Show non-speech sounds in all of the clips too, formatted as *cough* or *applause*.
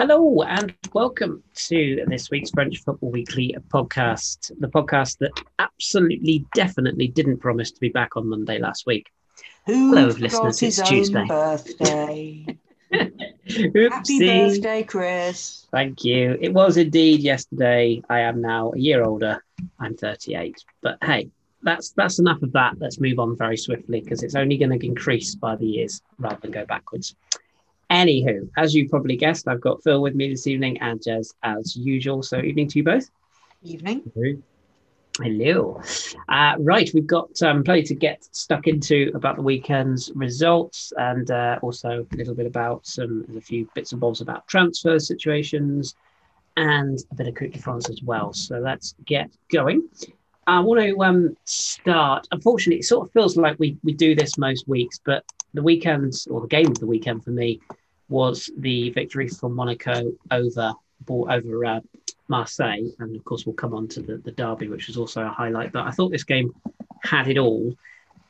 Hello and welcome to this week's French Football Weekly podcast, the podcast that absolutely, definitely didn't promise to be back on Monday last week. Who Hello, listeners. It's Tuesday. birthday. *laughs* Happy birthday, Chris. Thank you. It was indeed yesterday. I am now a year older. I'm 38. But hey, that's that's enough of that. Let's move on very swiftly because it's only going to increase by the years rather than go backwards. Anywho, as you probably guessed, I've got Phil with me this evening and Jez as usual. So, evening to you both. Evening. Hello. Uh, right, we've got um, plenty to get stuck into about the weekend's results and uh, also a little bit about some, a few bits and bobs about transfer situations and a bit of Coupe de France as well. So let's get going. I want to um, start. Unfortunately, it sort of feels like we, we do this most weeks, but the weekend or the game of the weekend for me was the victory for Monaco over over uh, Marseille, and of course we'll come on to the, the derby, which was also a highlight. But I thought this game had it all,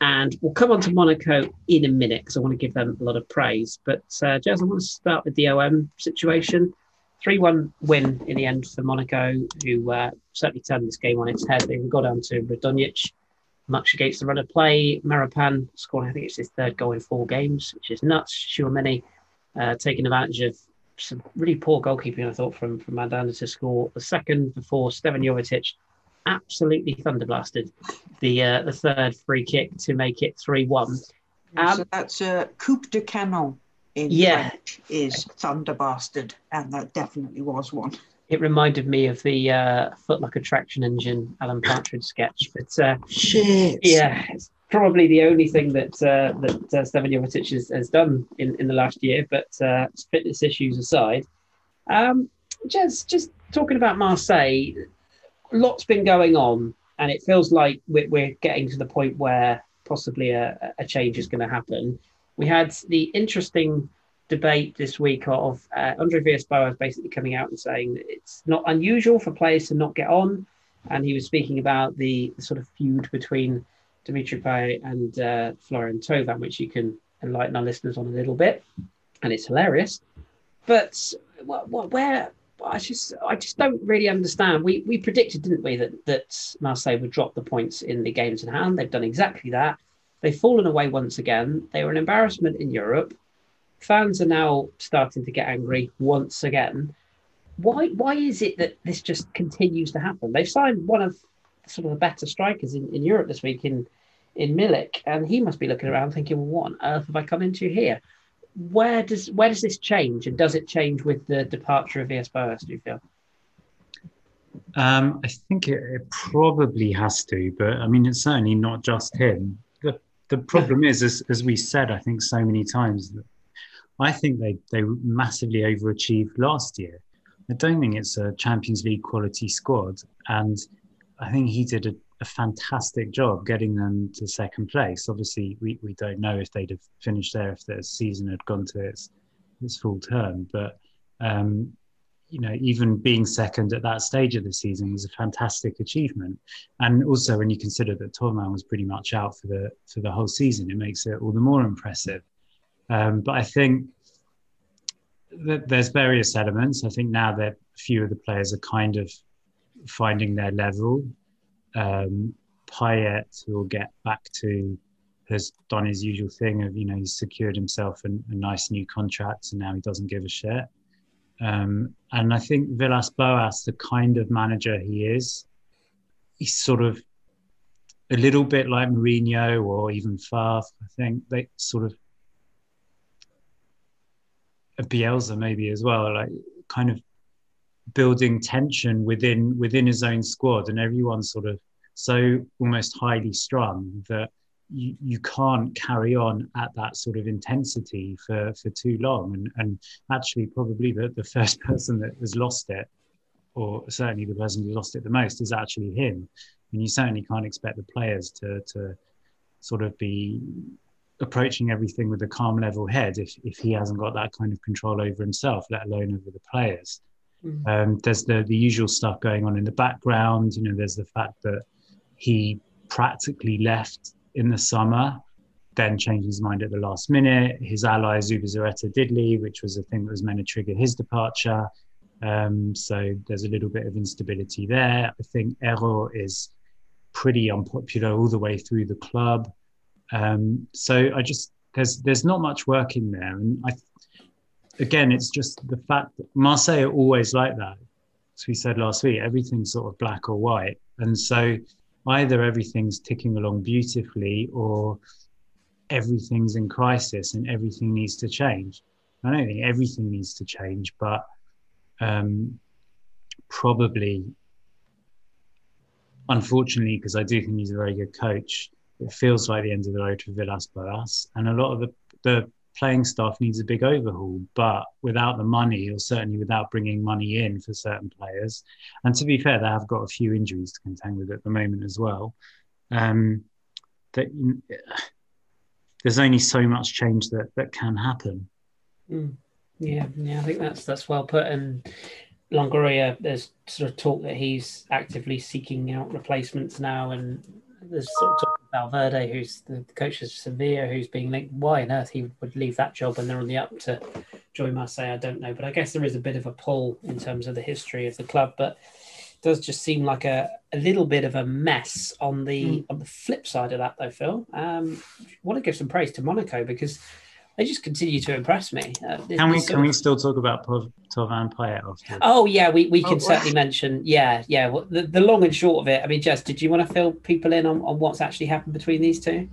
and we'll come on to Monaco in a minute because I want to give them a lot of praise. But uh, Jez, I want to start with the OM situation. 3 1 win in the end for Monaco, who uh, certainly turned this game on its head. They got down to Radonjic, much against the run of play. Maripan scoring, I think it's his third goal in four games, which is nuts. Tchouameni uh, taking advantage of some really poor goalkeeping, I thought, from, from Mandanda to score the second before Stevan Jovetic absolutely thunderblasted the uh, the third free kick to make it 3 1. Um, so that's a coup de canon in yeah. French is thunder bastard, and that definitely was one. It reminded me of the uh, Footlocker Traction Engine Alan Partridge sketch, but uh, shit, yeah, probably the only thing that uh, that uh, Stevan Jovetic has, has, done in, in the last year. But uh, fitness issues aside, um, just just talking about Marseille, lots been going on, and it feels like we're, we're getting to the point where possibly a, a change is going to happen. We had the interesting debate this week of uh, Andre Villas-Boas basically coming out and saying that it's not unusual for players to not get on, and he was speaking about the, the sort of feud between Dimitri Payet and uh, Florian Thauvin, which you can enlighten our listeners on a little bit, and it's hilarious. But what, what, where I just I just don't really understand. We we predicted, didn't we, that that Marseille would drop the points in the games in hand. They've done exactly that. They've fallen away once again. They were an embarrassment in Europe. Fans are now starting to get angry once again. Why why is it that this just continues to happen? They've signed one of sort of the better strikers in, in Europe this week in in Milik, and he must be looking around thinking, well, what on earth have I come into here? Where does where does this change, and does it change with the departure of Villas-Boas? Do you feel? Um, I think it, it, probably has to, but I mean, it's certainly not just him. the The problem is, as, as we said, I think so many times, that I think they they massively overachieved last year. I don't think it's a Champions League quality squad, and I think he did a, a, fantastic job getting them to second place. Obviously, we, we don't know if they'd have finished there if the season had gone to its its full term. But um, you know, even being second at that stage of the season was a fantastic achievement. And also, when you consider that Thauvin was pretty much out for the for the whole season, it makes it all the more impressive. Um, but I think that there's various elements. I think now that a few of the players are kind of finding their level. Um, Payet will get back to has done his usual thing of you know he's secured himself a, a nice new contract and now he doesn't give a shit. Um, and I think Villas Boas, the kind of manager he is, he's sort of a little bit like Mourinho or even Favre. I think they sort of Bielsa maybe as well, like kind of building tension within within his own squad, and everyone's sort of so almost highly strung that you, you can't carry on at that sort of intensity for, for too long. And, and actually, probably the, the first *laughs* person that has lost it, or certainly the person who lost it the most, is actually him. And you certainly can't expect the players to, to sort of be approaching everything with a calm, level head if, if he hasn't got that kind of control over himself, let alone over the players. Mm. Um, there's the the usual stuff going on in the background. You know, there's the fact that he practically left in the summer then changed his mind at the last minute. His ally Zubizarreta did leave, which was a thing that was meant to trigger his departure. Um, so there's a little bit of instability there. I think Eyraud is pretty unpopular all the way through the club. Um, so I just there's there's not much work in there, and I again it's just the fact that Marseille are always like that. As we said last week, everything's sort of black or white, and so either everything's ticking along beautifully or everything's in crisis and everything needs to change. I don't think everything needs to change, but um, probably, unfortunately, because I do think he's a very good coach, it feels like the end of the road for Villas Boas. And a lot of the, the playing staff needs a big overhaul, but without the money, or certainly without bringing money in for certain players, and to be fair, they have got a few injuries to contend with at the moment as well. Um, that there's only so much change that that can happen. Mm. Yeah, yeah, I think that's that's well put. And Longoria, there's sort of talk that he's actively seeking out replacements now, and there's sort of talk about Valverde, who's the coach of Sevilla, who's being linked. Why on earth he would leave that job and they're on the up to join Marseille? I don't know, but I guess there is a bit of a pull in terms of the history of the club, but it does just seem like a, a little bit of a mess on the mm. on the flip side of that though phil um I want to give some praise to monaco because they just continue to impress me uh, can we can of... we still talk about Thauvin Payet After? oh yeah we, we can oh, certainly mention yeah yeah well, the, the long and short of it i mean jess did you want to fill people in on, on what's actually happened between these two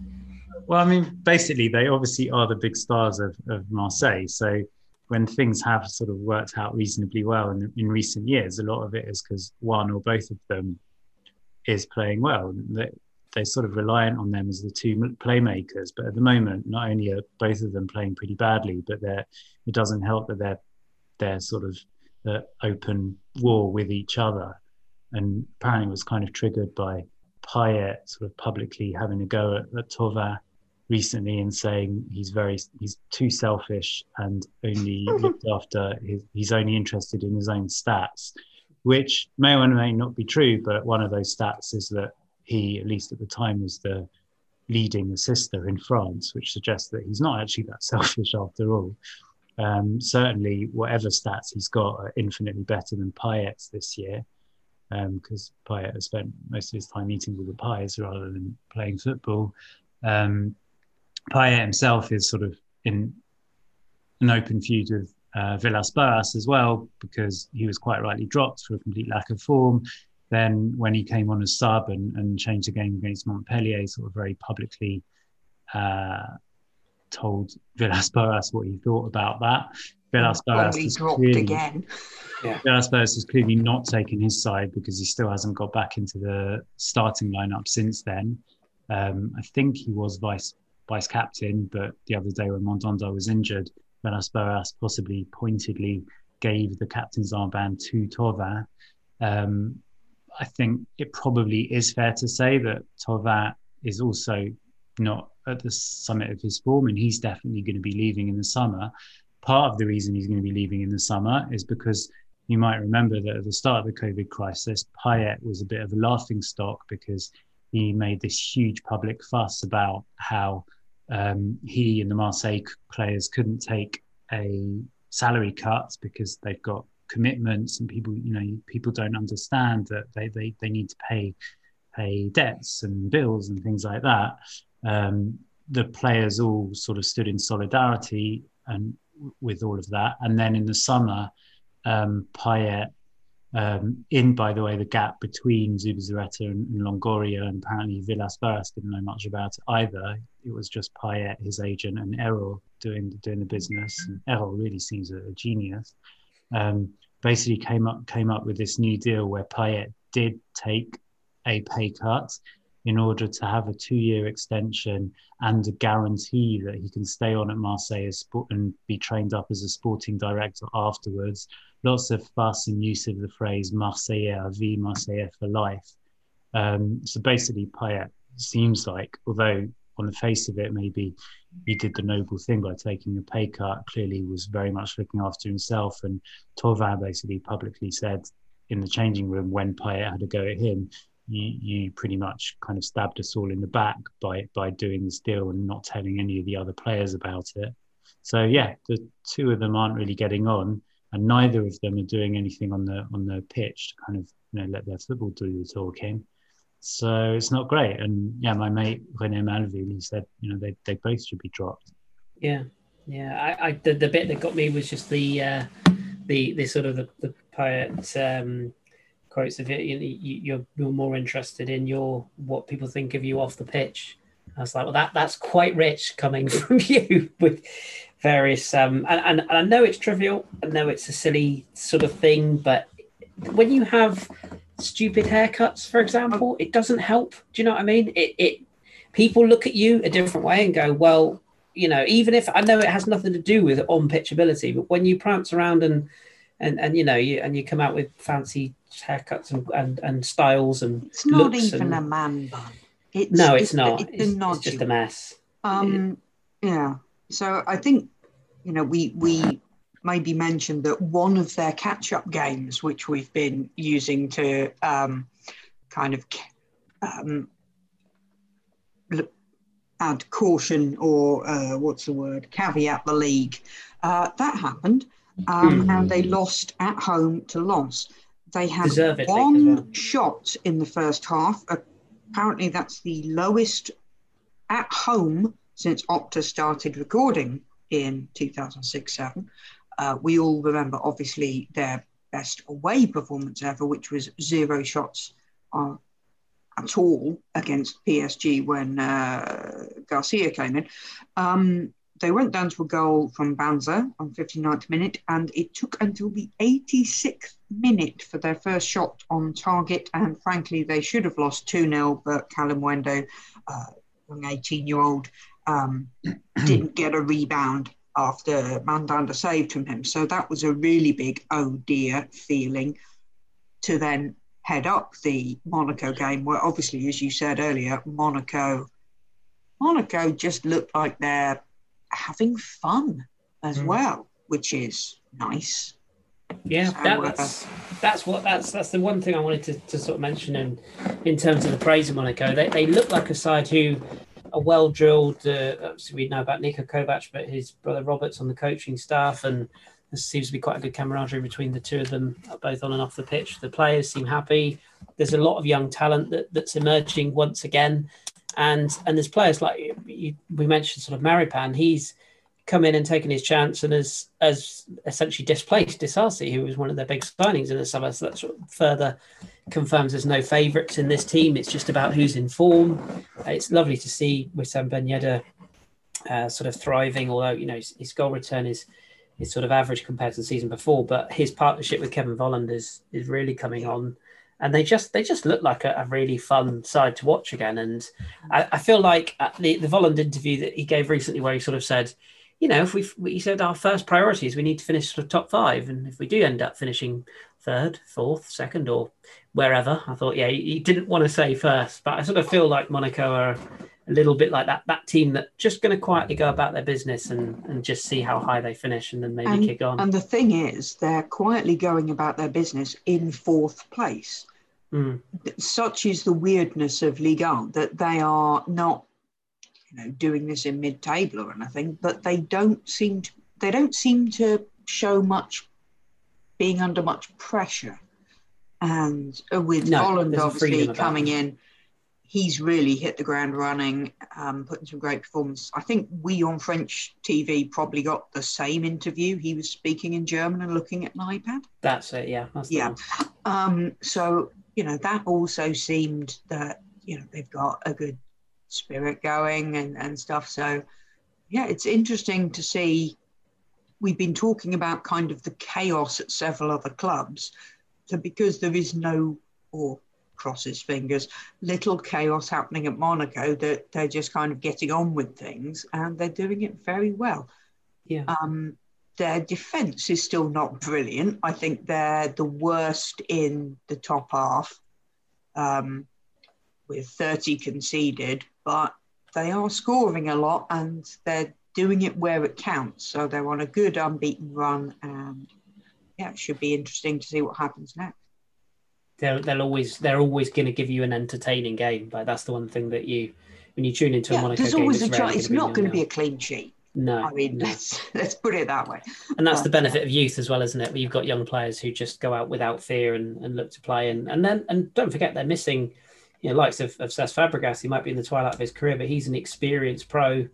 well i mean basically they obviously are the big stars of, of marseille so when things have sort of worked out reasonably well in, in recent years, a lot of it is because one or both of them is playing well. They, they're sort of reliant on them as the two playmakers. But at the moment, not only are both of them playing pretty badly, but they're, it doesn't help that they're they're sort of uh, open war with each other. And apparently, was kind of triggered by Payet sort of publicly having a go at, at Thauvin recently and saying he's very he's too selfish and only *laughs* looked after his, he's only interested in his own stats which may or may not be true but one of those stats is that he at least at the time was the leading assister in France which suggests that he's not actually that *laughs* selfish after all um, certainly whatever stats he's got are infinitely better than Payet's this year because um, Payet has spent most of his time eating with the pies rather than playing football um, Payet himself is sort of in an open feud with uh, Villas Boas as well, because he was quite rightly dropped for a complete lack of form. Then, when he came on as sub and, and changed the game against Montpellier, sort of very publicly uh, told Villas Boas what he thought about that. Villas Boas has clearly, again. Yeah. Villas Boas has clearly not taken his side because he still hasn't got back into the starting lineup since then. Um, I think he was vice vice captain, but the other day when Mandanda was injured, Villas Boas possibly pointedly gave the captain's armband to Thauvin. Um, I think it probably is fair to say that Thauvin is also not at the summit of his form, and he's definitely going to be leaving in the summer. Part of the reason he's going to be leaving in the summer is because you might remember that at the start of the COVID crisis, Payet was a bit of a laughing stock because he made this huge public fuss about how um, he and the Marseille players couldn't take a salary cut because they've got commitments and people, you know, people don't understand that they, they, they need to pay pay debts and bills and things like that. Um, the players all sort of stood in solidarity and with all of that. And then in the summer, um, Payet um, in, by the way, the gap between Zubizarreta and, and Longoria, and apparently Villas Boas didn't know much about it either. It was just Payet, his agent, and Eyraud doing doing the business. And Eyraud really seems a, a genius. Um, basically, came up came up with this new deal where Payet did take a pay cut in order to have a two-year extension and a guarantee that he can stay on at Marseille sport and be trained up as a sporting director afterwards lots of fuss and use of the phrase Marseillais vie, Marseillais for life. Um, so basically, Payet seems like, although on the face of it, maybe he did the noble thing by taking a pay cut, clearly was very much looking after himself. And Thauvin basically publicly said in the changing room when Payet had a go at him, you, you pretty much kind of stabbed us all in the back by by doing this deal and not telling any of the other players about it. So yeah, the two of them aren't really getting on, and neither of them are doing anything on the on the pitch to kind of you know let their football do the talking. So it's not great. And yeah, my mate René Malleville, he said you know they, they both should be dropped. Yeah, yeah. I, I the, the bit that got me was just the uh, the the sort of the, the poet um, quotes of it. You, you're you're more interested in your what people think of you off the pitch. I was like, well, that that's quite rich coming *laughs* from you with various um and, and, and I know it's trivial, I know it's a silly sort of thing, but when you have stupid haircuts, for example, it doesn't help. Do you know what I mean? It it people look at you a different way and go, well, you know, even if I know it has nothing to do with on pitch ability, but when you prance around and and and you know you and you come out with fancy haircuts and and, and styles and it's not even and, a man bun. It's, no, it's, it's not. It's, it's, it's, just a mess. Um, yeah. So I think you know we we maybe mention that one of their catch-up games, which we've been using to um, kind of um, add caution or uh, what's the word caveat the league, uh, that happened, um, mm. and they lost at home to Lens. They had one well. shot in the first half. Apparently, that's the lowest at home since Opta started recording in 2006 7. Uh, we all remember, obviously, their best away performance ever, which was zero shots uh, at all against PSG when uh, Garcia came in. Um, they went down to a goal from Banza on 59th minute, and it took until the 86th minute for their first shot on target. And frankly, they should have lost 2 0, but Kalimuendo, uh, young 18 year old, um, *clears throat* didn't get a rebound after Mandanda saved from him. So that was a really big oh dear feeling to then head up the Monaco game, where obviously, as you said earlier, Monaco. Monaco just looked like they're having fun as mm. well, which is nice. Yeah, so, that, uh, that's that's what that's that's the one thing I wanted to, to sort of mention in in terms of the praise of Monaco. They they look like a side who are well drilled. Uh, obviously, we know about Niko Kovac, but his brother Robert's on the coaching staff, and there seems to be quite a good camaraderie between the two of them, both on and off the pitch. The players seem happy. There's a lot of young talent that, that's emerging once again and and there's players like we mentioned, sort of Maripan. He's come in and taken his chance and has has essentially displaced Disasi, who was one of their big signings in the summer. So that sort of further confirms there's no favourites in this team. It's just about who's in form. Uh, it's lovely to see Wissam Ben Yedder uh, sort of thriving, although you know his, his, goal return is is sort of average compared to the season before. But his partnership with Kevin Volland is is really coming on and they just they just look like a, a really fun side to watch again. And I, I feel like uh, the the Volland interview that he gave recently, where he sort of said, you know, if we he said our first priority is we need to finish the top five, and if we do end up finishing third, fourth, second, or wherever, I thought, yeah, he, he didn't want to say first, but I sort of feel like Monaco are a little bit like that that team that just going to quietly go about their business and and just see how high they finish and then maybe and, kick on. And the thing is, they're quietly going about their business in fourth place. Mm. Such is the weirdness of Ligue 1 that they are not, you know, doing this in mid-table or anything, but they don't seem to they don't seem to show much being under much pressure. And with no, Volland obviously coming in, he's really hit the ground running, um, putting some great performance. I think we on French TV probably got the same interview. He was speaking in German and looking at an iPad. That's it, yeah. That's yeah. Um, so you know, that also seemed that, you know, they've got a good spirit going and, and stuff. So, yeah, it's interesting to see. We've been talking about kind of the chaos at several other clubs. So, because there is no, or crosses fingers, little chaos happening at Monaco, that they're just kind of getting on with things and they're doing it very well. Yeah. Um, their defence is still not brilliant. I think they're the worst in the top half, um, with 30 conceded, but they are scoring a lot and they're doing it where it counts. So they're on a good unbeaten run, and yeah, it should be interesting to see what happens next. they'll they'll always they're always going to give you an entertaining game. Like that's the one thing that you when you tune into yeah, a Monaco there's game, always a chance. It's not going to be a clean sheet. no. I mean, no. let's *laughs* let's put it that way. and that's but, the benefit of youth as well, isn't it? You've got young players who just go out without fear and, and look to play, and and then and don't forget they're missing, you know, likes of, of Cesc Fabregas. He might be in the twilight of his career, but he's an experienced pro.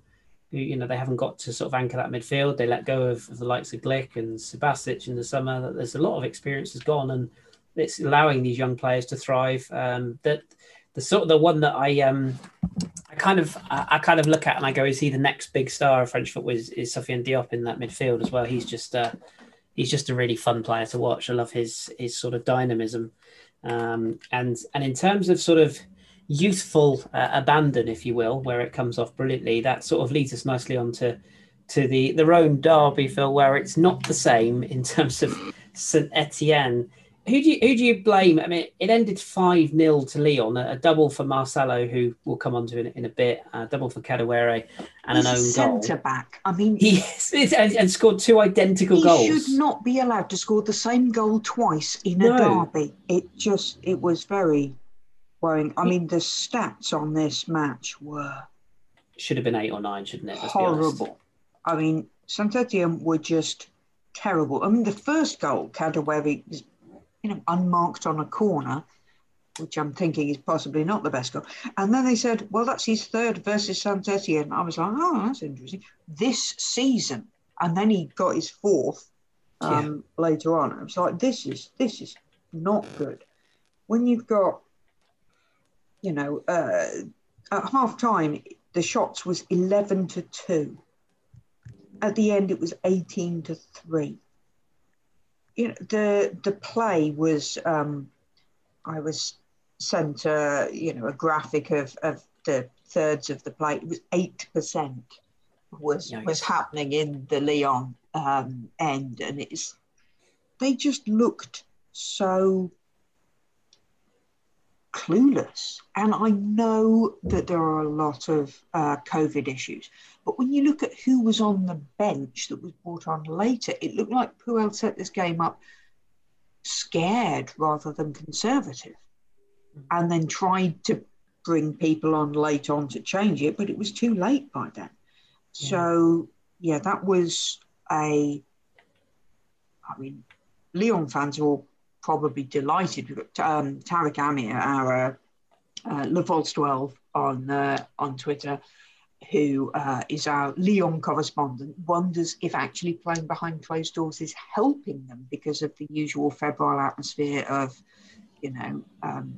Who, you know, they haven't got to sort of anchor that midfield. They let go of, of the likes of Glik and Subasic in the summer. There's a lot of experience has gone, and it's allowing these young players to thrive. Um, that the sort of the one that I um I kind of I, I, kind of look at and I go, is he the next big star of French football? Is, is Sofiane Diop in that midfield as well? He's just uh, he's just a really fun player to watch. I love his his sort of dynamism, um, and and in terms of sort of youthful uh, abandon, if you will, where it comes off brilliantly, that sort of leads us nicely on to to the Rhône derby, Phil, where it's not the same in terms of Saint Etienne who do you, who do you blame? I mean, it ended five 0 to Lyon, a, a, double for Marcelo, who we'll come on to in, in a bit, a double for Kadewere, and He's an own centre back. I mean, he and, and, scored two identical he goals. He should not be allowed to score the same goal twice in a no. derby. It just it was very worrying. I mean, the stats on this match were should have been eight or nine, shouldn't it? horrible. I mean, Saint Etienne were just terrible. I mean, the first goal, Kadewere you know, unmarked on a corner, which I'm thinking is possibly not the best goal. And then they said, well, that's his third versus Saint Etienne. I was like, oh, that's interesting. This season. And then he got his fourth um, yeah. later on. I was like, this is this is not good. When you've got, you know, uh, at half time, the shots was 11 to 2. At the end, it was 18 to 3 you know, the the play was um, I was sent a you know a graphic of, of the thirds of the play. It was eight percent was was happening in the Lyon um, end, and it's they just looked so clueless. And I know that there are a lot of uh, COVID issues, but when you look at who was on the bench that was brought on later, it looked like Puel set this game up scared rather than conservative, and then tried to bring people on late on to change it, but it was too late by then. Yeah. So yeah, that was a. I mean, Lyon fans will probably delighted. We've got um, Tarek Amir, our uh, Levolts 12 on uh, on Twitter, who uh, is our Lyon correspondent, wonders if actually playing behind closed doors is helping them because of the usual febrile atmosphere of, you know, um,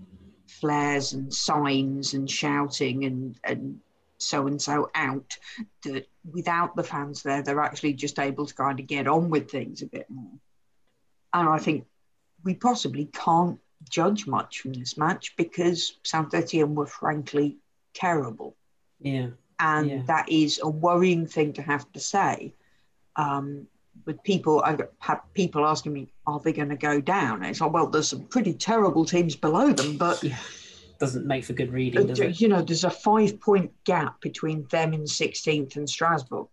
flares and signs and shouting and, and so and so out. That without the fans there, they're actually just able to kind of get on with things a bit more. And I think we possibly can't judge much from this match because Etienne were frankly terrible. Yeah. And yeah. that is a worrying thing to have to say. Um, with people, I have had people asking me, are they going to go down? And it's like, well, there's some pretty terrible teams below them, but yeah. doesn't make for good reading, does it? You know, there's a five point gap between them in 16th and Strasbourg.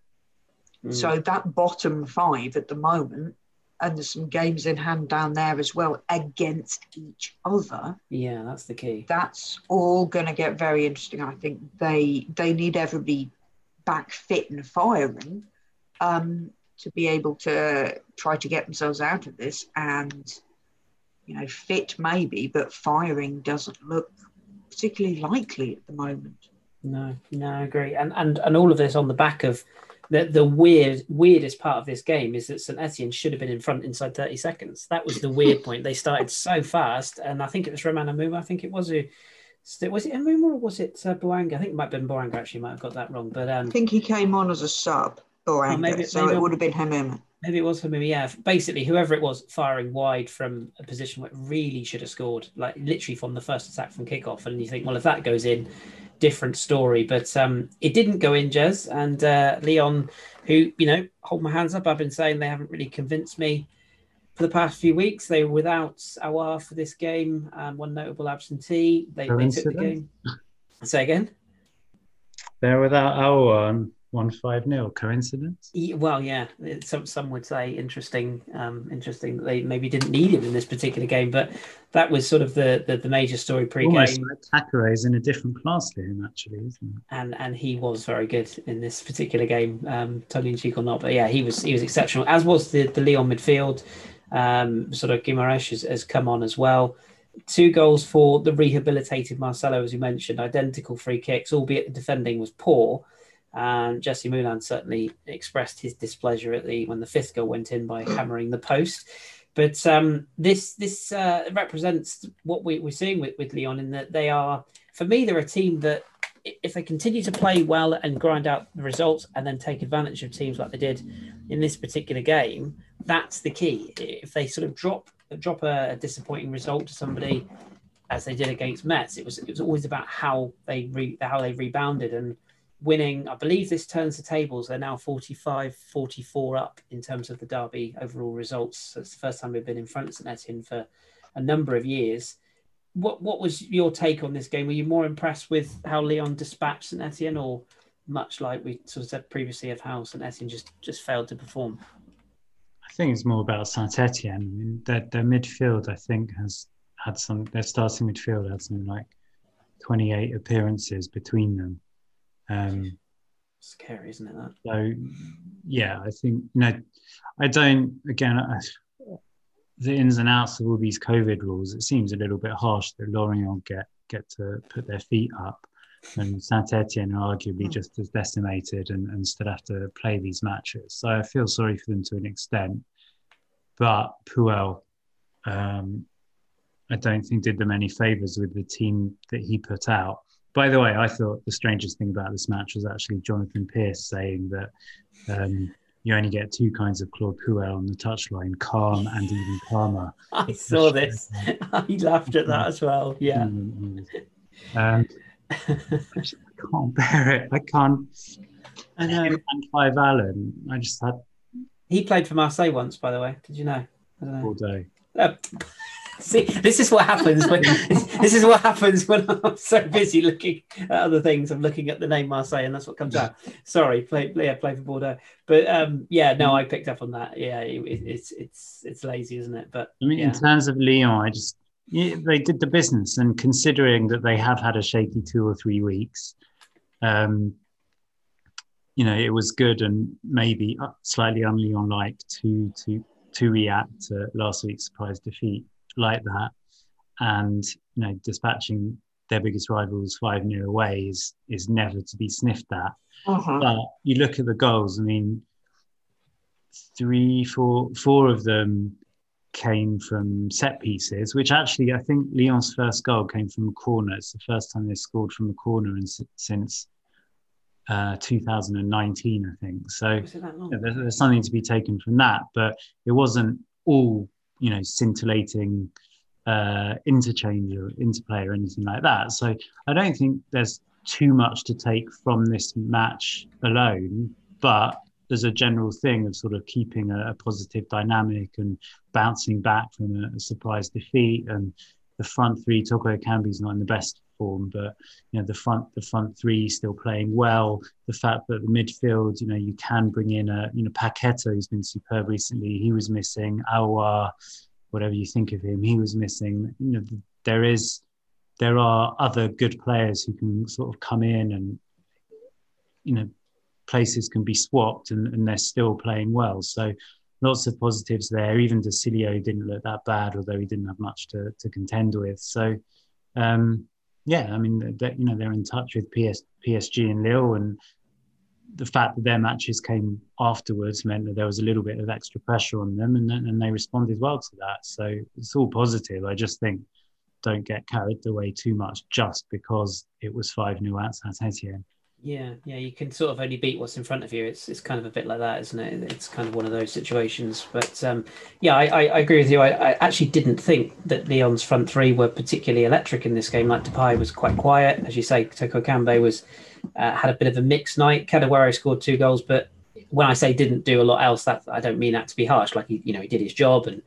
Mm. So that bottom five at the moment and there's some games in hand down there as well against each other. Yeah, that's the key. That's all going to get very interesting. I think they they need everybody back fit and firing um, to be able to try to get themselves out of this. And you know, fit maybe, but firing doesn't look particularly likely at the moment. No, no, I agree. And and and all of this on the back of the the weird weirdest part of this game is that St Etienne should have been in front inside 30 seconds. That was the weird *laughs* point. They started so fast, and I think it was Romain Hamouma. I think it was who was it Hamouma or was it uh, Bouanga? I think it might have been Bouanga. Actually, might have got that wrong. But um, I think he came on as a sub. Bouanga, oh, maybe, so maybe, it would have been Hamouma. Maybe it was Hamouma. Yeah, basically, whoever it was firing wide from a position where it really should have scored, like literally from the first attack from kickoff. And you think, well, if that goes in, different story. But um, it didn't go in, Jez. And uh, Lyon, who, you know, hold my hands up, I've been saying they haven't really convinced me for the past few weeks. They were without Aouar for this game, and one notable absentee. They, they took the game. Say again. They're without Aouar. One five nil. Coincidence? well, yeah. Some some would say interesting. Um, interesting. They maybe didn't need him in this particular game, but that was sort of the the, the major story pre-game. Almost like is in a different class to him, actually, isn't it? And and he was very good in this particular game, um, tongue in cheek or not. But yeah, he was he was exceptional. As was the the Lyon midfield. Um, sort of Guimaraes has, has come on as well two goals for the rehabilitated Marcelo, as you mentioned, identical free kicks, albeit the defending was poor. And Jessy Moulin certainly expressed his displeasure at the when the fifth goal went in by hammering the post. But um, this this uh, represents what we, we're seeing with, with Lyon in that they are, for me, they're a team that if they continue to play well and grind out the results and then take advantage of teams like they did in this particular game, that's the key. If they sort of drop drop a, a disappointing result to somebody, as they did against Metz, it was it was always about how they re, how they rebounded and winning. I believe this turns the tables. They're now 45 44 up in terms of the Derby overall results. So it's the first time we've been in front of St Etienne for a number of years. What what was your take on this game? Were you more impressed with how Lyon dispatched St Etienne, or much like we sort of said previously of how St Etienne just just failed to perform? I think it's more about Saint Etienne. I mean, their, their midfield, I think, has had some. Their starting midfield had something like 28 appearances between them. Um, Scary, isn't it? That. So, yeah, I think you know, I don't. Again, I, the ins and outs of all these COVID rules. It seems a little bit harsh that Lorient get get to put their feet up, and Saint Etienne are arguably mm. just as decimated and, and still have to play these matches. So I feel sorry for them to an extent, but Puel, um, I don't think did them any favors with the team that he put out. By the way, I thought the strangest thing about this match was actually Jonathan Pearce saying that um, you only get two kinds of Claude Puel on the touchline, calm and even calmer. *laughs* I saw this. *laughs* I laughed at that as well. Yeah. Mm, mm. Um, I, just, I can't bear it. I can't. I know. *laughs* And Clive Allen, I just had. He played for Marseille once, by the way. Did you know? I don't know. All day. Uh, See, this is what happens when *laughs* this is what happens when I'm so busy looking at other things. I'm looking at the name Marseille, and that's what comes out. Sorry, play, yeah, play for Bordeaux. But um, yeah, no, I picked up on that. Yeah, it, it's it's it's lazy, isn't it? But I mean, yeah. in terms of Lyon, I just yeah, they did the business, and considering that they have had a shaky two or three weeks, um, you know, it was good and maybe slightly un-Lyon-like to to to react to last week's surprise defeat like that, and you know, dispatching their biggest rivals five 0 away is is never to be sniffed at. Uh-huh. But you look at the goals. I mean, three, four, four of them came from set pieces, which actually I think Lyon's first goal came from a corner. It's the first time they scored from a corner and since uh, 2019, I think. So yeah, there's, there's, something to be taken from that, but it wasn't all you know scintillating uh, interchange or interplay or anything like that. So I don't think there's too much to take from this match alone, but there's a general thing of sort of keeping a, a positive dynamic and bouncing back from a, a, surprise defeat. And the front three, Toko Ekambi's not in the best form, but you know the front the front three still playing well. The fact that the midfield, you know, you can bring in a you know Paqueta who's been superb recently. He was missing. Aouar, whatever you think of him, he was missing. You know, there is there are other good players who can sort of come in and you know places can be swapped and, and they're still playing well. So lots of positives there. Even De didn't look that bad, although he didn't have much to, to contend with. So um, yeah, I mean, you know, they're in touch with PS, PSG and Lille, and the fact that their matches came afterwards meant that there was a little bit of extra pressure on them, and and they responded well to that. So it's all positive. I just think don't get carried away too much just because it was five new at Saint Etienne. Yeah, yeah, you can sort of only beat what's in front of you. It's it's kind of a bit like that, isn't it? It's kind of one of those situations. But um, yeah, I, I, I, agree with you. I, I, actually didn't think that Lyon's front three were particularly electric in this game. Like Depay was quite quiet, as you say. Toko Ekambi was uh, had a bit of a mixed night. Kadewere scored two goals, but when I say didn't do a lot else, that I don't mean that to be harsh. Like he, you know, he did his job and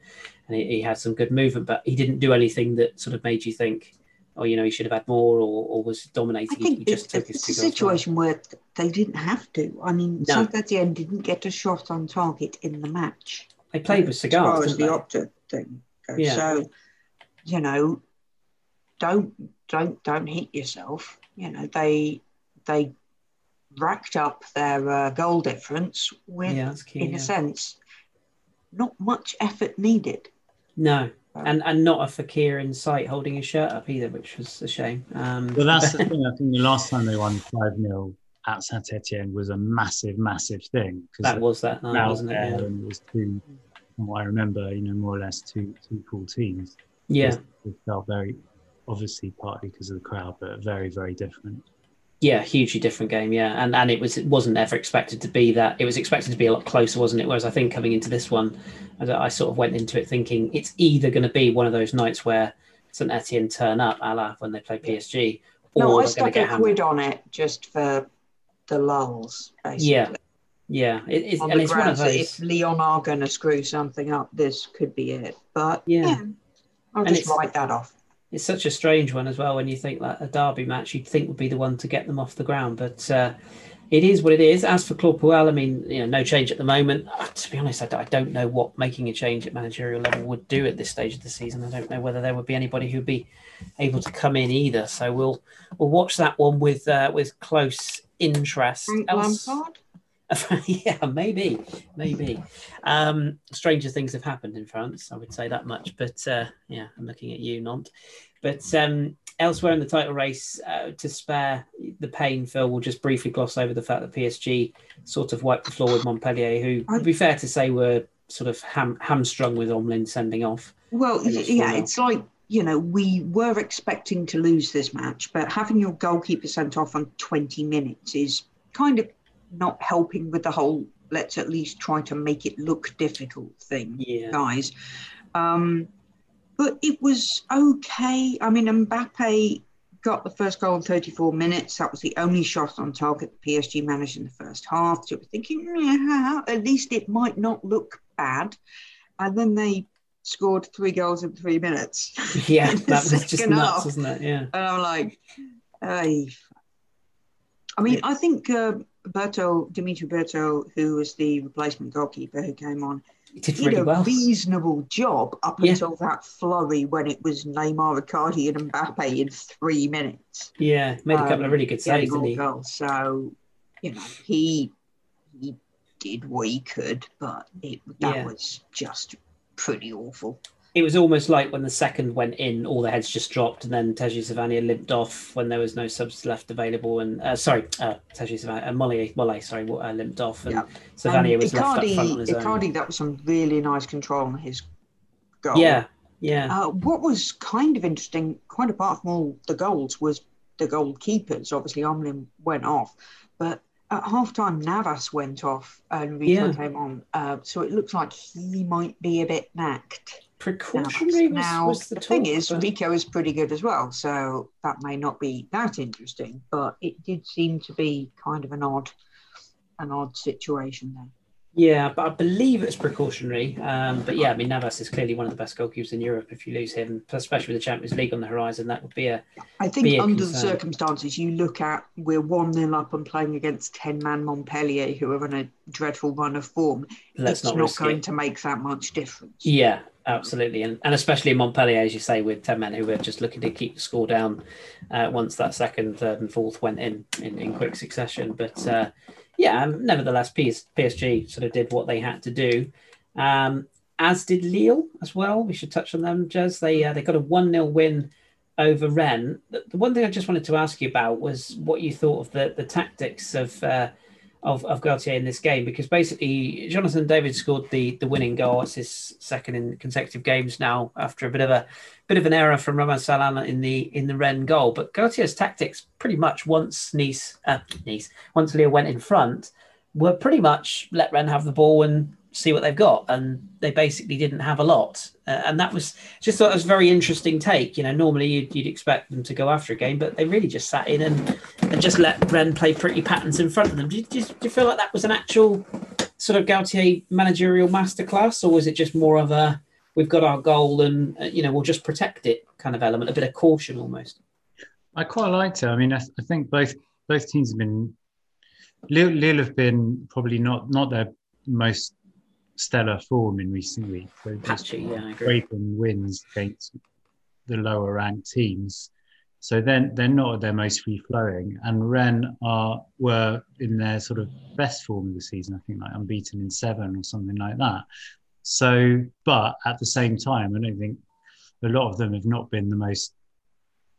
and he, he had some good movement, but he didn't do anything that sort of made you think or you know he should have had more, or, or was dominating. I think he just it's, it's a situation where they didn't have to. I mean, no. Etienne didn't get a shot on target in the match. They played with cigars. As far as the Opta thing goes. Yeah. So, you know, don't don't don't hit yourself. You know, they they racked up their uh, goal difference with, yeah, key, in yeah. a sense, not much effort needed. No, and and not a Fekir in sight holding his shirt up either, which was a shame. Um, well, that's the *laughs* thing. I think the last time they won five 0 at Saint Etienne was a massive, massive thing. Because that was that night, wasn't it? Yeah. And it was two, from what I remember, you know, more or less two two cool teams. Yeah, it felt very, obviously partly because of the crowd, but very, very different. Yeah, hugely different game. Yeah, and and it was it wasn't ever expected to be that. It was expected to be a lot closer, wasn't it? Whereas I think coming into this one, I, sort of went into it thinking it's either going to be one of those nights where St Etienne turn up, a la when they play PSG. No, I stuck a quid on it just for the lulls. Basically. Yeah, yeah, it, it's, on and it's one of those. If Lyon are going to screw something up, this could be it. But yeah, yeah I'll and just write that off it's such a strange one as well when you think that a derby match you'd think would be the one to get them off the ground, but uh, it is what it is. As for Claude Puel, I mean, you know, no change at the moment. Uh, to be honest, I, I, don't know what making a change at managerial level would do at this stage of the season. I don't know whether there would be anybody who'd be able to come in either. So we'll we'll watch that one with uh, with close interest. Lampard. *laughs* yeah, maybe, maybe. Um, stranger things have happened in France. I would say that much. But uh, yeah, I'm looking at you, Nantes. But um, elsewhere in the title race, uh, to spare the pain, Phil will just briefly gloss over the fact that PSG sort of wiped the floor with Montpellier, who, to be fair to say, were sort of ham- hamstrung with Omlin sending off. Well, yeah, it's like you know, we were expecting to lose this match, but having your goalkeeper sent off on 20 minutes is kind of not helping with the whole let's at least try to make it look difficult thing, yeah. guys. Um, but it was okay. I mean, Mbappe got the first goal in 34 minutes. That was the only shot on target the PSG managed in the first half. So we're thinking, yeah, at least it might not look bad. And then they scored three goals in three minutes. *laughs* Yeah, *laughs* that was just nuts, wasn't it? Yeah. And I'm like, hey. I mean, I think uh, Bertaud, Dimitry Bertaud, who was the replacement goalkeeper who came on, he did, did really a well. reasonable job up yeah. until that flurry when it was Neymar, Icardi, and Mbappe in three minutes. Yeah, made a couple um, of really good saves, didn't he? Goals. So, you know, he he did what he could, but it, that yeah. was just pretty awful it was almost like when the second went in, all the heads just dropped, and then Teji Savanier limped off when there was no subs left available. And uh, sorry, uh, Teji Savanier, uh, Mollet, Mollet, sorry, uh, limped off, and yeah. Savanier um, was Icardi, left up front on his Icardi, own. that was some really nice control on his goal. Yeah, yeah. Uh, what was kind of interesting, quite apart from all the goals, was the goalkeepers. Obviously, Omlin went off, but at halftime Navas went off and Rico yeah. came on. Uh, so it looks like he might be a bit knacked precautionary was, now, was the, the thing is but... Rico is pretty good as well so that may not be that interesting but it did seem to be kind of an odd an odd situation there yeah, but I believe it's precautionary. Um, but yeah, I mean, Navas is clearly one of the best goalkeepers in Europe. If you lose him, especially with the Champions League on the horizon, that would be a. I think under concern. the circumstances, you look at we're one 0 up and playing against ten man Montpellier, who are in a dreadful run of form. Let's it's not, not going it. to make that much difference. Yeah, absolutely, and and especially in Montpellier, as you say, with ten men who were just looking to keep the score down uh, once that second, third, and fourth went in in, in quick succession. But uh, yeah, nevertheless, PS, PSG sort of did what they had to do, um, as did Lille as well. We should touch on them, Jez. They uh, they got a one 0 win over Rennes. The, the, one thing I just wanted to ask you about was what you thought of the the tactics of. Of, of Galtier in this game because basically Jonathan David scored the the winning goal. It's his second in consecutive games now after a bit of a bit of an error from Romain Salin in the in the Rennes goal. But Galtier's tactics pretty much once Nice uh, Nice once Lille went in front were pretty much let Rennes have the ball and see what they've got, and they basically didn't have a lot. Uh, and that was just thought it was a very interesting take. You know, normally you'd, you'd, expect them to go after a game, but they really just sat in and and just let Rennes play pretty patterns in front of them. Do you, do you, feel like that was an actual sort of Galtier managerial masterclass, or was it just more of a we've got our goal and uh, you know we'll just protect it kind of element, a bit of caution almost. I quite liked it. I mean, I, I think both both teams have been Lille have been probably not not their most stellar form in recent weeks. So Patchy, yeah, I agree. wins against the lower ranked teams. So then they're not at their most free flowing. And Rennes are were in their sort of best form of the season, I think like unbeaten in seven or something like that. So, but at the same time, I don't think a lot of them have not been the most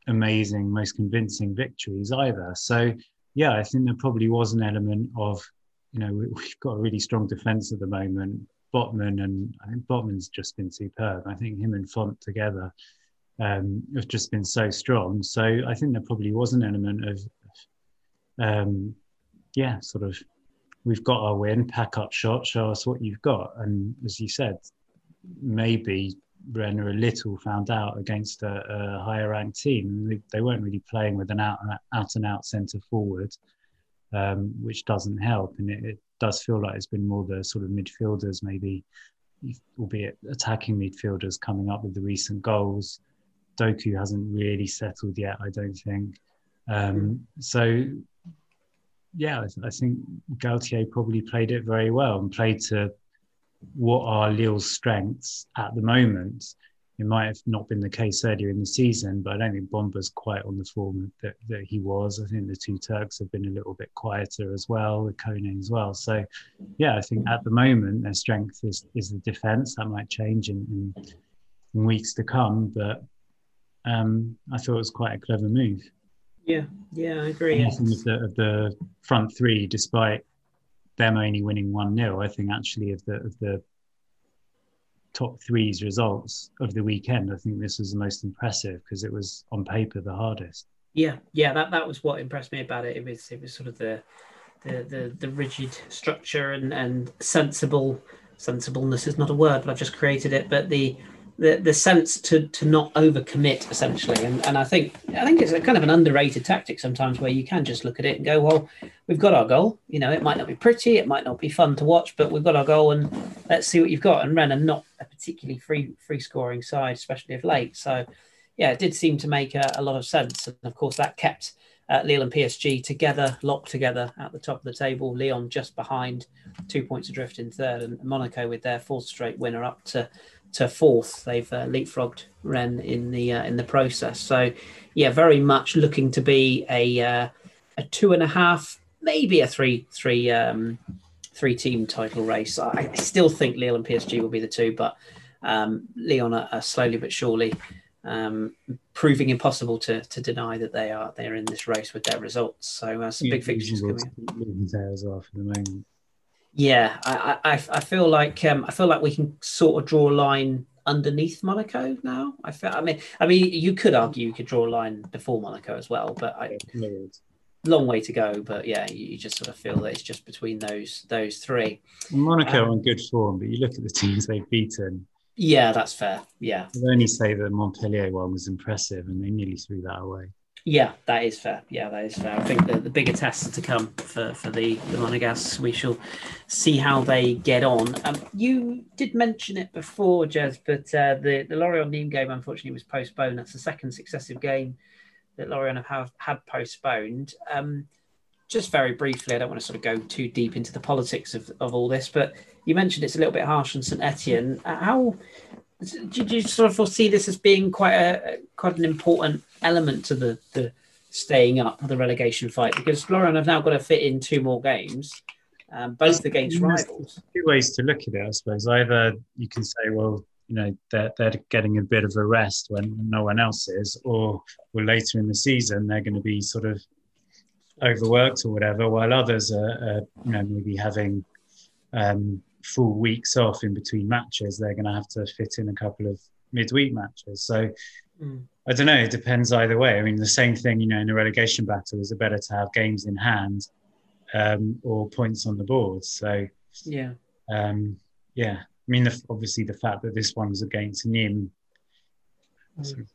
amazing, most convincing victories either. So yeah, I think there probably was an element of, you know, *laughs* we've got a really strong defence at the moment. Botman and I think Botman's just been superb. I think him and Fonte together um, have just been so strong. So I think there probably was an element of, um, yeah, sort of, we've got our win, pack up shot, show us what you've got. And as you said, maybe Rennes a little found out against a, a higher ranked team. They, they, weren't really playing with an out, out and out centre forward, um, which doesn't help. And it, it, does feel like it's been more the sort of midfielders, maybe, albeit attacking midfielders, coming up with the recent goals. Doku hasn't really settled yet, I don't think. Um, so, yeah, I, I think Galtier probably played it very well and played to what are Lille's strengths at the moment. It might have not been the case earlier in the season, but I don't think Bamba's quite on the form that, that he was. I think the two Turks have been a little bit quieter as well, with Koné as well. So, yeah, I think at the moment their strength is, is the defence. That might change in, in, in weeks to come, but um, I thought it was quite a clever move. Yeah, yeah, I agree. Of the, of the front three, despite them only winning 1 0, I think actually of the, of the top three's results of the weekend, I think this was the most impressive because it was on paper the hardest. Yeah, yeah, that, that was what impressed me about it. It was it was sort of the the the, the rigid structure and, and sensible sensibleness is not a word, but I've just created it. But the the the sense to to not overcommit essentially. And and I think I think it's kind of an underrated tactic sometimes where you can just look at it and go well we've got our goal. You know it might not be pretty it might not be fun to watch but we've got our goal and let's see what you've got. And Rennes are not a particularly free free scoring side especially of late. So yeah it did seem to make a, a lot of sense. And of course that kept uh, Lille and PSG together locked together at the top of the table. Lyon just behind two points adrift in third and Monaco with their fourth straight winner up to to fourth. They've uh, leapfrogged Rennes in the uh, in the process. So, yeah, very much looking to be a uh, a two and a half, maybe a three three um, three team title race. I, I, still think Lille and PSG will be the two, but um, Lyon are, are slowly but surely um, proving impossible to to deny that they are they are in this race with their results. So, uh, some yeah, big fixtures coming. As well for the moment. Yeah, I, I, I feel like um, I feel like we can sort of draw a line underneath Monaco now. I feel, I mean, I mean, you could argue you could draw a line before Monaco as well, but I, long way to go. But yeah, you just sort of feel that it's just between those those three. Monaco um, on good form, but you look at the teams they've beaten. Yeah, that's fair. Yeah, I only say that Montpellier one was impressive, and they nearly threw that away. Yeah, that is fair. Yeah, that is fair. I think the, the bigger tests to come for, for the, the Monegasques. We shall see how they get on. Um, you did mention it before, Jez, but uh, the, the Lorient Nîmes game unfortunately was postponed. That's the second successive game that Lorient have had postponed. Um, just very briefly, I don't want to sort of go too deep into the politics of, of all this, but you mentioned it's a little bit harsh on St Etienne. Uh, how did you sort of foresee this as being quite a quite an important element to the the staying up the relegation fight because Lorient have now got to fit in two more games, um, both against rivals. Two ways to look at it, I suppose. Either you can say, well, you know, they're, they're getting a bit of a rest when no one else is, or well, later in the season they're going to be sort of overworked or whatever, while others are, are you know, maybe having um, full weeks off in between matches, they're going to have to fit in a couple of midweek matches. So mm. I don't know. It depends either way. I mean, the same thing, you know, in a relegation battle, is it better to have games in hand um, or points on the board? So yeah, um, yeah. I mean, the, obviously, the fact that this one was against Nîmes mm.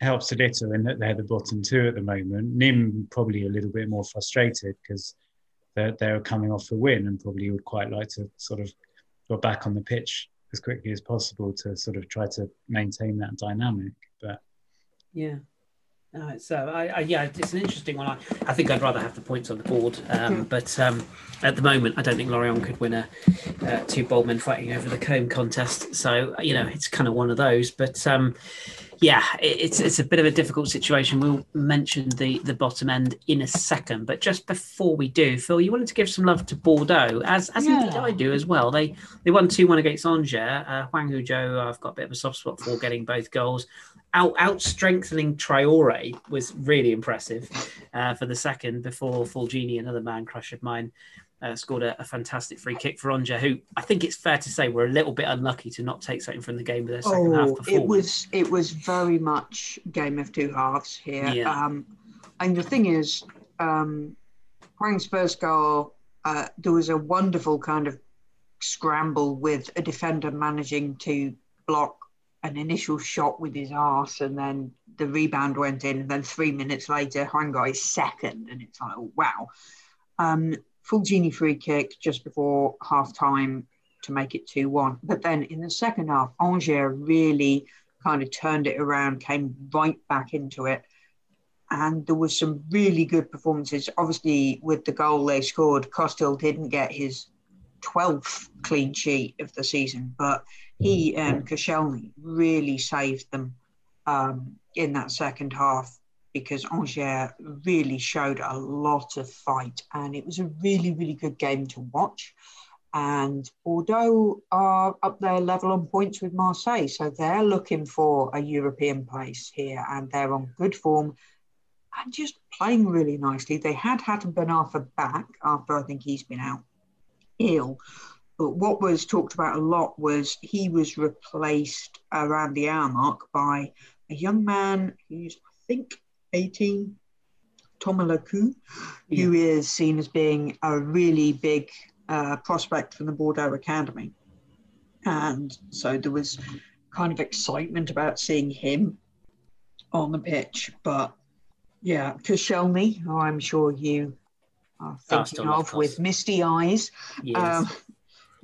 helps a little in that they're the bottom two at the moment. Nîmes probably a little bit more frustrated because they're, they're coming off a win and probably would quite like to sort of go back on the pitch as quickly as possible to sort of try to maintain that dynamic. But yeah. No, so I, I, yeah, it's an interesting one. I, I think I'd rather have the points on the board, um, but um, at the moment, I don't think Lorient could win a uh, two bold men fighting over the comb contest. So you know, it's kind of one of those. But um, yeah, it's it's a bit of a difficult situation. We'll mention the the bottom end in a second, but just before we do, Phil, you wanted to give some love to Bordeaux, as as yeah. indeed I do as well. They they won two one against Angers. Uh, Hwang Ui-jo, I've got a bit of a soft spot for getting both goals. Out out strengthening Triore was really impressive uh, for the second before Fulgini, another man crush of mine, uh, scored a, a, fantastic free kick for Angers, who I think it's fair to say were a little bit unlucky to not take something from the game with their second oh, half performance. It was it was very much game of two halves here. Yeah. Um, and the thing is, um, first goal, uh, there was a wonderful kind of scramble with a defender managing to block an initial shot with his ass and then the rebound went in, and then three minutes later, Hwang got his second, and it's like, oh, wow. Um, Fulgini free kick just before half time to make it 2 1. But then in the second half, Angers really kind of turned it around, came right back into it. And there was some really good performances. Obviously, with the goal they scored, Costil didn't get his 12th clean sheet of the season, but he and Koscielny really saved them um, in that second half because Angers really showed a lot of fight and it was a really, really good game to watch. And Bordeaux are up there level on points with Marseille, so they're looking for a European place here and they're on good form and just playing really nicely. They had Hatem Ben Arfa back after I think he's been out ill. But what was talked about a lot was he was replaced around the hour mark by a young man who's, I think, 18, Thomas Lecou, yeah. who is seen as being a really big uh, prospect from the Bordeaux Academy. And so there was kind of excitement about seeing him on the pitch. But yeah, Koscielny, who I'm sure you are thinking of, of with misty eyes, yes. um,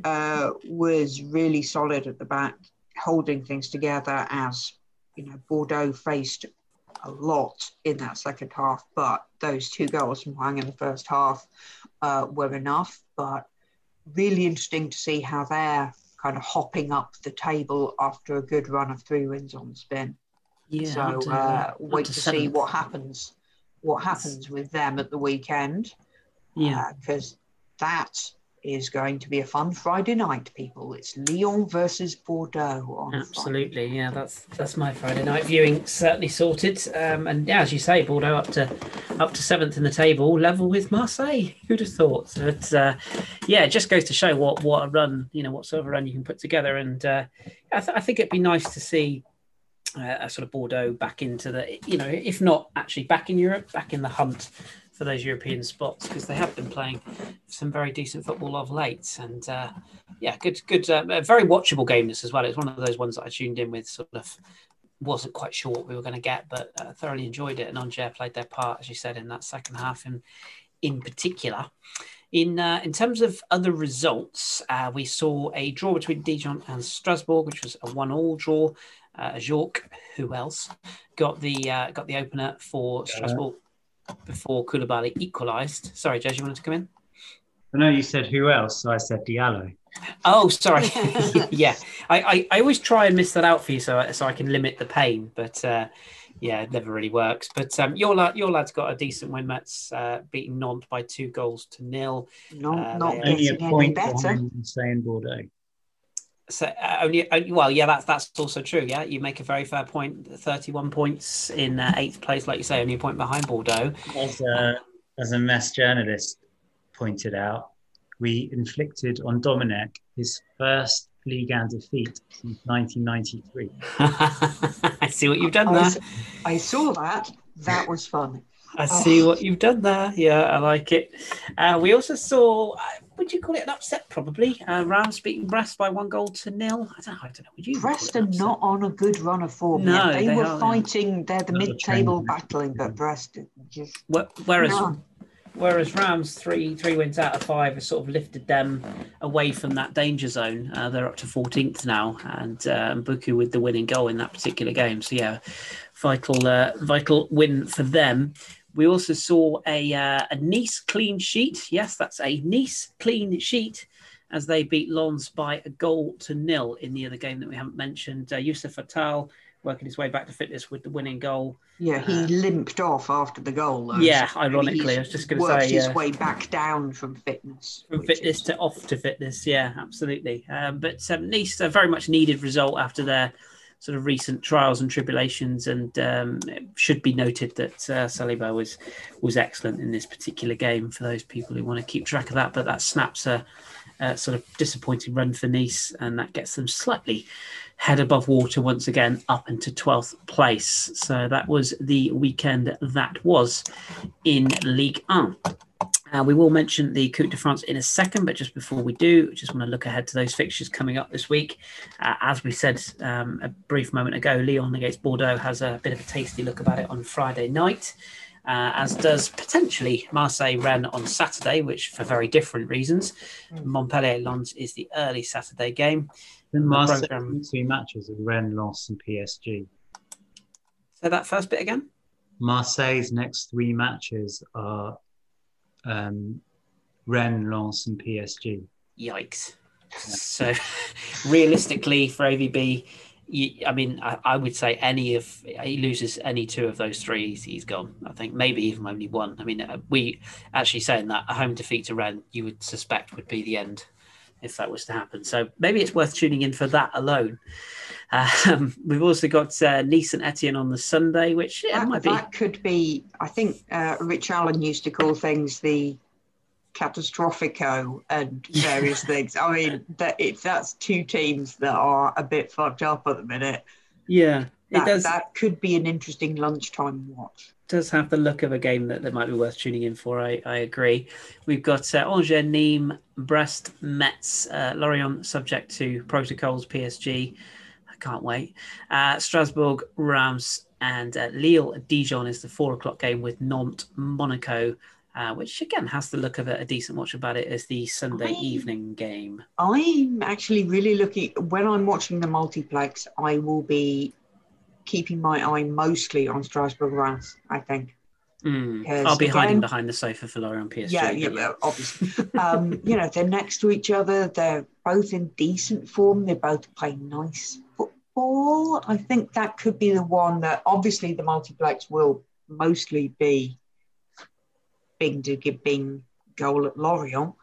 uh, was really solid at the back, holding things together as you know Bordeaux faced a lot in that second half, but those two goals from Hwang in the first half uh, were enough. But really interesting to see how they're kind of hopping up the table after a good run of three wins on the spin. Yeah, so uh, wait to, to see what happens. What happens with them at the weekend? Yeah, because uh, that is going to be a fun Friday night, people. It's Lyon versus Bordeaux. Absolutely, Friday. yeah, that's that's my Friday night viewing certainly sorted. Um, and yeah, as you say, Bordeaux up to up to seventh in the table, level with Marseille. Who'd have thought? But uh, yeah, it just goes to show what what a run you know what sort of run you can put together. And uh, I, th- I think it'd be nice to see. Uh, a sort of Bordeaux back into the, you know, if not actually back in Europe, back in the hunt for those European spots because they have been playing some very decent football of late. And uh, yeah, good, good, uh, very watchable game this as well. It's one of those ones that I tuned in with, sort of wasn't quite sure what we were going to get, but uh, thoroughly enjoyed it. And Angers played their part, as you said, in that second half, in in particular. In uh, in terms of other results, uh, we saw a draw between Dijon and Strasbourg, which was a one-all draw. Uh, Jork, who else, got the uh, got the opener for Strasbourg before Koulibaly equalised. Sorry, Jez, you wanted to come in? I know you said who else, so I said Diallo. Oh, sorry. *laughs* *laughs* yeah, I, I, I, always try and miss that out for you, so so I can limit the pain. But uh, yeah, it never really works. But um, your lad, your lad's got a decent win. Metz uh, beating Nantes by two goals to nil. No, uh, not only a point better. Saying Bordeaux so uh, only, only, well yeah that's that's also true yeah. You make a very fair point 31 points in uh, eighth place like you say only a point behind bordeaux. As a, as a Metz journalist pointed out we inflicted on Domenech his first league and defeat since 1993 *laughs* i see what you've done there. I, I saw that. That was fun. I see what you've done there. Yeah, I like it. Uh, we also saw, uh, would you call it an upset? Probably. Uh, Reims beating Brest by one goal to nil. I don't, I don't know. Would you? Brest are not on a good run of form. No, they, they, were are, fighting. They're the mid-table battling, but Brest just. Whereas, no. whereas Reims three three wins out of five has sort of lifted them away from that danger zone. Uh, they're up to 14th now, and uh, Buku with the winning goal in that particular game. So yeah, vital uh, vital win for them. We also saw a uh, a Nice clean sheet. Yes, that's a Nice clean sheet as they beat Lens by a goal to nil in the other game that we haven't mentioned. Uh, Youssef Attal working his way back to fitness with the winning goal. Yeah, he uh, limped off after the goal. Though, yeah, so ironically, I was just going to say his uh, way back down from fitness. From fitness is... to off to fitness. Yeah, absolutely. Um, but um, Nice a very much needed result after their sort of recent trials and tribulations, and um, it should be noted that uh, Saliba was was excellent in this particular game. For those people who want to keep track of that, but that snaps a uh, sort of disappointing run for Nice, and that gets them slightly head above water once again up into 12th place. So that was the weekend that was in League 1. Uh, we will mention the Coupe de France in a second, but just before we do, just want to look ahead to those fixtures coming up this week. Uh, as we said um, a brief moment ago, Lyon against Bordeaux has a bit of a tasty look about it on Friday night uh, as does potentially Marseille Rennes on Saturday, which for very different reasons. Mm. Montpellier Lens is the early Saturday game. The Marseille program... two matches of Rennes, Lens, and PSG. So that first bit again. Marseille's next three matches are um, Rennes, Lens, and PSG. Yikes! So *laughs* realistically, for AVB, I mean, I, I, would say any of he loses any two of those three, he's, gone. I think maybe even only one. I mean, uh, we actually saying that a home defeat to Rennes, you would suspect would be the end if that was to happen. So maybe it's worth tuning in for that alone. Um, *laughs* we've also got uh, Nice and Etienne on the Sunday, which yeah, that, might be. That could be. I think uh, Rich Allen used to call things the catastrophico and various *laughs* things. I mean, that if that's two teams that are a bit fucked up at the minute. Yeah, that. That could be an interesting lunchtime watch. Does have the look of a game that, that might be worth tuning in for. I, I agree. We've got uh, Angers, Nîmes, Brest, Metz, uh, Lorient, subject to protocols, PSG. I can't wait. Uh, Strasbourg, Reims, and uh, Lille, Dijon is the four o'clock game with Nantes, Monaco, uh, which again has the look of a, a, decent watch about it as the Sunday I, evening game. I'm actually really looking when I'm watching the multiplex. I will be keeping my eye mostly on Strasbourg Reims. I think. Mm. I'll be again, hiding behind the sofa for Lorient PSG. Yeah, yeah, yeah. obviously. um, you know, they're next to each other. They're both in decent form. They're both play nice football. I think that could be the one that obviously the multiplex will mostly be Bing to give Bing goal at Lorient.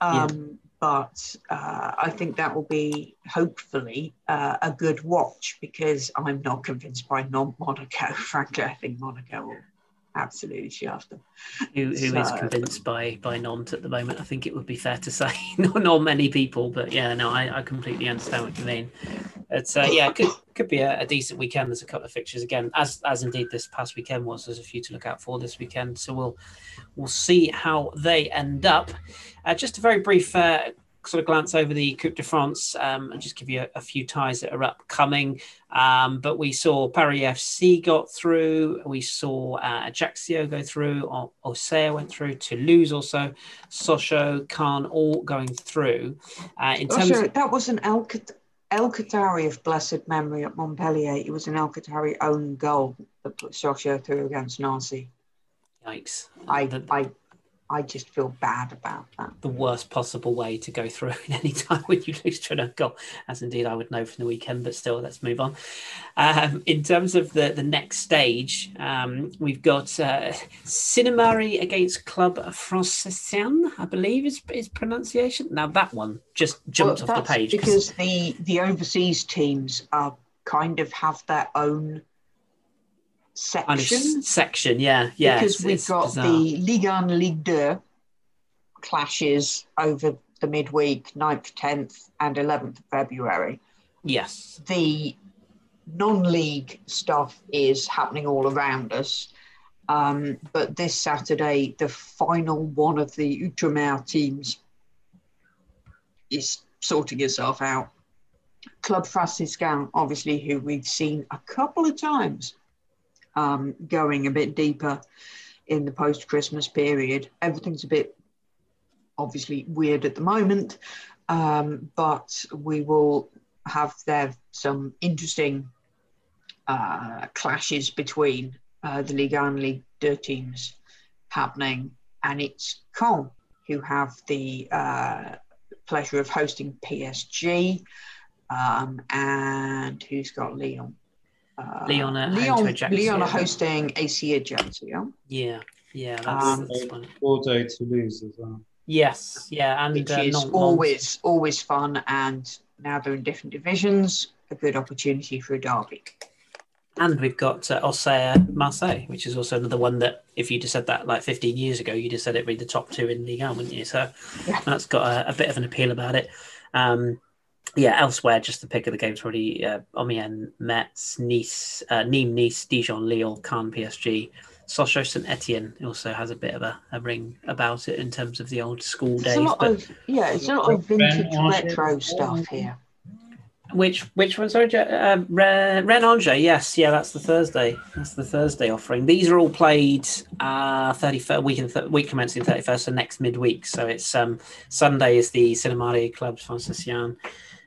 Um. But uh, I think that will be hopefully uh, a good watch because I'm not convinced by Nantes Monaco. *laughs* Frankly, I think Monaco will absolutely them. Who, who so, is convinced by by Nantes at the moment? I think it would be fair to say *laughs* not, not many people, but yeah, no, I, I completely understand what you mean. It's uh, yeah, it could could be a, a, decent weekend. There's a couple of fixtures again, as as indeed this past weekend was. There's a few to look out for this weekend, so we'll we'll see how they end up. Uh, just a very brief uh, sort of glance over the Coupe de France um, and just give you a, a, few ties that are upcoming. Um, but we saw Paris FC got through. We saw uh, Ajaccio go through. O- Auxerre went through. Toulouse also. Sochaux, Caen all going through. Uh, in terms of- that was an El, Kaoutari of blessed memory at Montpellier. It was an El Kaoutari own goal that Sochaux threw against Nancy. Yikes. I, I I just feel bad about that. The worst possible way to go through *laughs* in any time when you lose to an goal, as indeed I would know from the weekend, but still, let's move on. Um, in terms of the, the next stage, um, we've got uh, Sinnamary against Club Franciscain, I believe is, is pronunciation. Now, that one just jumped well, off the page. Because the, the overseas teams are kind of have their own section. section, yeah, yeah. Because it's, we've it's got bizarre. the Ligue 1, Ligue 2 clashes over the midweek, 9th, 10th, and 11th of February. Yes. The non league stuff is happening all around us. Um, but this Saturday, the final one of the Outremer teams is sorting itself out. Club Franciscain, obviously, who we've seen a couple of times um, going a bit deeper in the post Christmas period. Everything's a bit obviously weird at the moment, um, but we will have there some interesting uh, clashes between uh, the Liga and League Two teams happening, and it's Caen who have the uh, pleasure of hosting PSG, um, and who's got Lyon. Uh, Lyon, are Lyon, Lyon are hosting AC Ajaccio. Yeah, yeah, yeah. That's, um, that's funny. Bordeaux Toulouse as well. Yes, yeah, and which uh, is always always fun. And now they're in different divisions, a good opportunity for a derby. And we've got uh, Auxerre Marseille, which is also another one that, if you'd have said that like 15 years ago, you'd have said it would be the top two in Ligue 1, wouldn't you? So yeah. that's got a, a, bit of an appeal about it. Um, yeah, elsewhere, just the pick of the games probably uh, Amiens, Metz, Nice, uh, Nîmes, Nice, Dijon, Lille, Caen, PSG, Sochaux St Etienne also has a bit of a, a, ring about it in terms of the old school days. but... of, yeah, it's a lot of vintage retro stuff here. Which which one? Sorry, Rennes Angers. Yes, yeah, that's the Thursday. That's the Thursday offering. These are all played uh, thirty first week and th- week commencing thirty first, so next midweek. So it's um, Sunday is the Sinnamary Club Franciscain,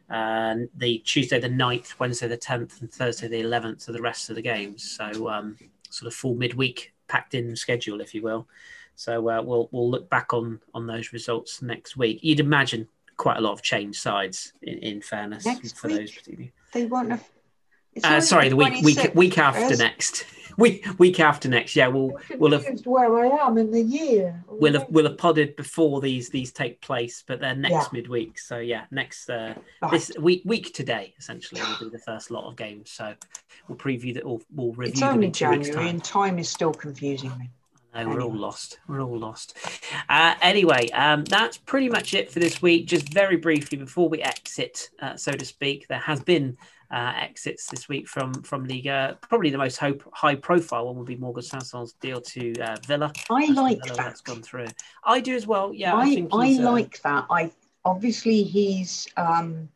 and the Tuesday the 9th, Wednesday the tenth, and Thursday the eleventh are the rest of the games. So um, sort of full midweek packed in schedule, if you will. So uh, we'll we'll look back on on those results next week. You'd imagine quite a lot of change sides. In, in fairness, next for week, those particularly. They won't have. Uh, sorry, the week week week after next. Week week after next. Yeah, we'll we'll have where I am in the year. We'll have we'll have podded before these these take place, but they're next yeah. midweek. So yeah, next uh, right. this week week today essentially will be the first lot of games. So we'll preview that. We'll, we'll review. It's only January, and time is still confusing me. No, we're all lost. We're all lost. Uh, anyway, um, that's pretty much it for this week. Just very briefly before we exit, uh, so to speak, there has been uh, exits this week from from Liga. Probably the most hope, high profile one would be Morgan Sanson's deal to uh, Villa. I like Villa that. That's gone through. I do as well. Yeah, I, I, I uh, like that. I obviously he's um,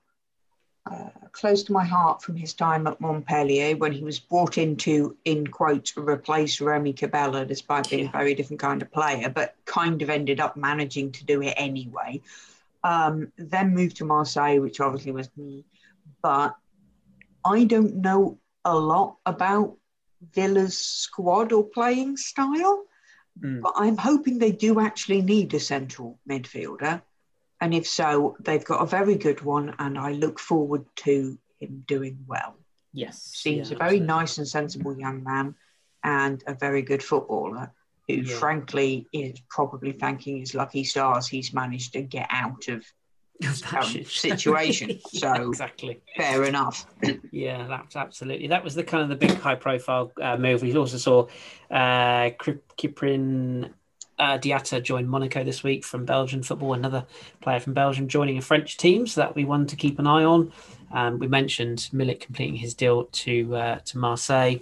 uh, close to my heart from his time at Montpellier when he was brought in to, in quotes, replace Remy Cabella, despite being a very different kind of player, but kind of ended up managing to do it anyway. Um, then moved to Marseille, which obviously was me. But I don't know a lot about Villa's squad or playing style, mm. but I'm hoping they do actually need a central midfielder. And if so, they've got a very good one, and I look forward to him doing well. Yes. Seems yeah, a very absolutely. nice and sensible young man and a very good footballer who, yeah. frankly, is probably thanking his lucky stars he's managed to get out of *laughs* um, situation. *laughs* so exactly, fair enough. *clears throat* yeah, that's absolutely. That was the kind of the big high-profile uh, move. We also saw uh, Krépin uh, Diatta joined Monaco this week from Belgian football. Another player from Belgium joining a French team, so that we one to keep an eye on. Um, we mentioned Milik completing his deal to uh, to Marseille,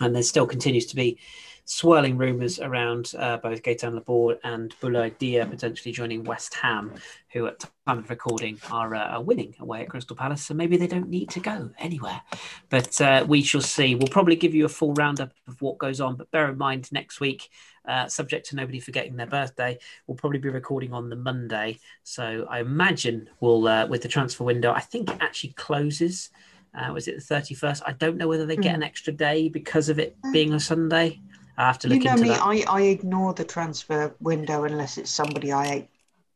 and there still continues to be swirling rumours around uh, both Gaetan Laborde and Boulaye Dia potentially joining West Ham, who at time of recording are, uh, are winning away at Crystal Palace. So maybe they don't need to go anywhere. But uh, we shall see. We'll probably give you a full roundup of what goes on. But bear in mind, next week, uh, subject to nobody forgetting their birthday, we'll probably be recording on the Monday. So I imagine we'll, uh, with the transfer window, I think it actually closes. Uh, was it the 31st? I don't know whether they get an extra day because of it being a Sunday. I have to look you know into me, that. I, I ignore the transfer window unless it's somebody I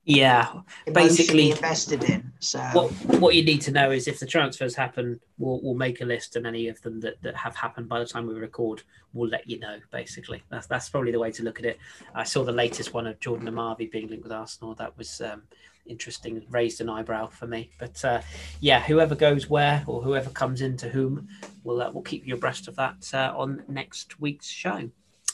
yeah basically invested in. So what what you need to know is if the transfers happen, we'll we'll make a list, and any of them that, that have happened by the time we record, we'll let you know. Basically, that's that's probably the way to look at it. I saw the latest one of Jordan Amavi being linked with Arsenal. That was. Um, interesting raised an eyebrow for me but uh, yeah whoever goes where or whoever comes into whom we'll uh, we'll keep you abreast of that uh, on next week's show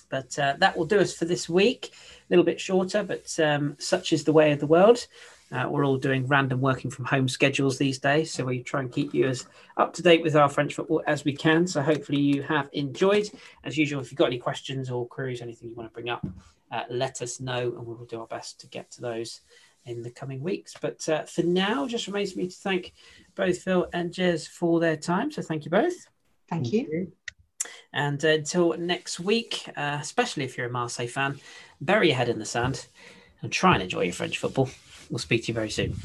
but uh, that will do us for this week. A little bit shorter, but um, such is the way of the world. Uh, we're all doing random working from home schedules these days, so we try and keep you as up to date with our French football as we can. So hopefully you have enjoyed. As usual, if you've got any questions or queries, anything you want to bring up, uh, let us know, and we will do our best to get to those in the coming weeks. But uh, for now, just remains me to thank both Phil and Jez for their time. So thank you both. Thank you. And until next week, uh, especially if you're a Marseille fan, bury your head in the sand and try and enjoy your French football. We'll speak to you very soon.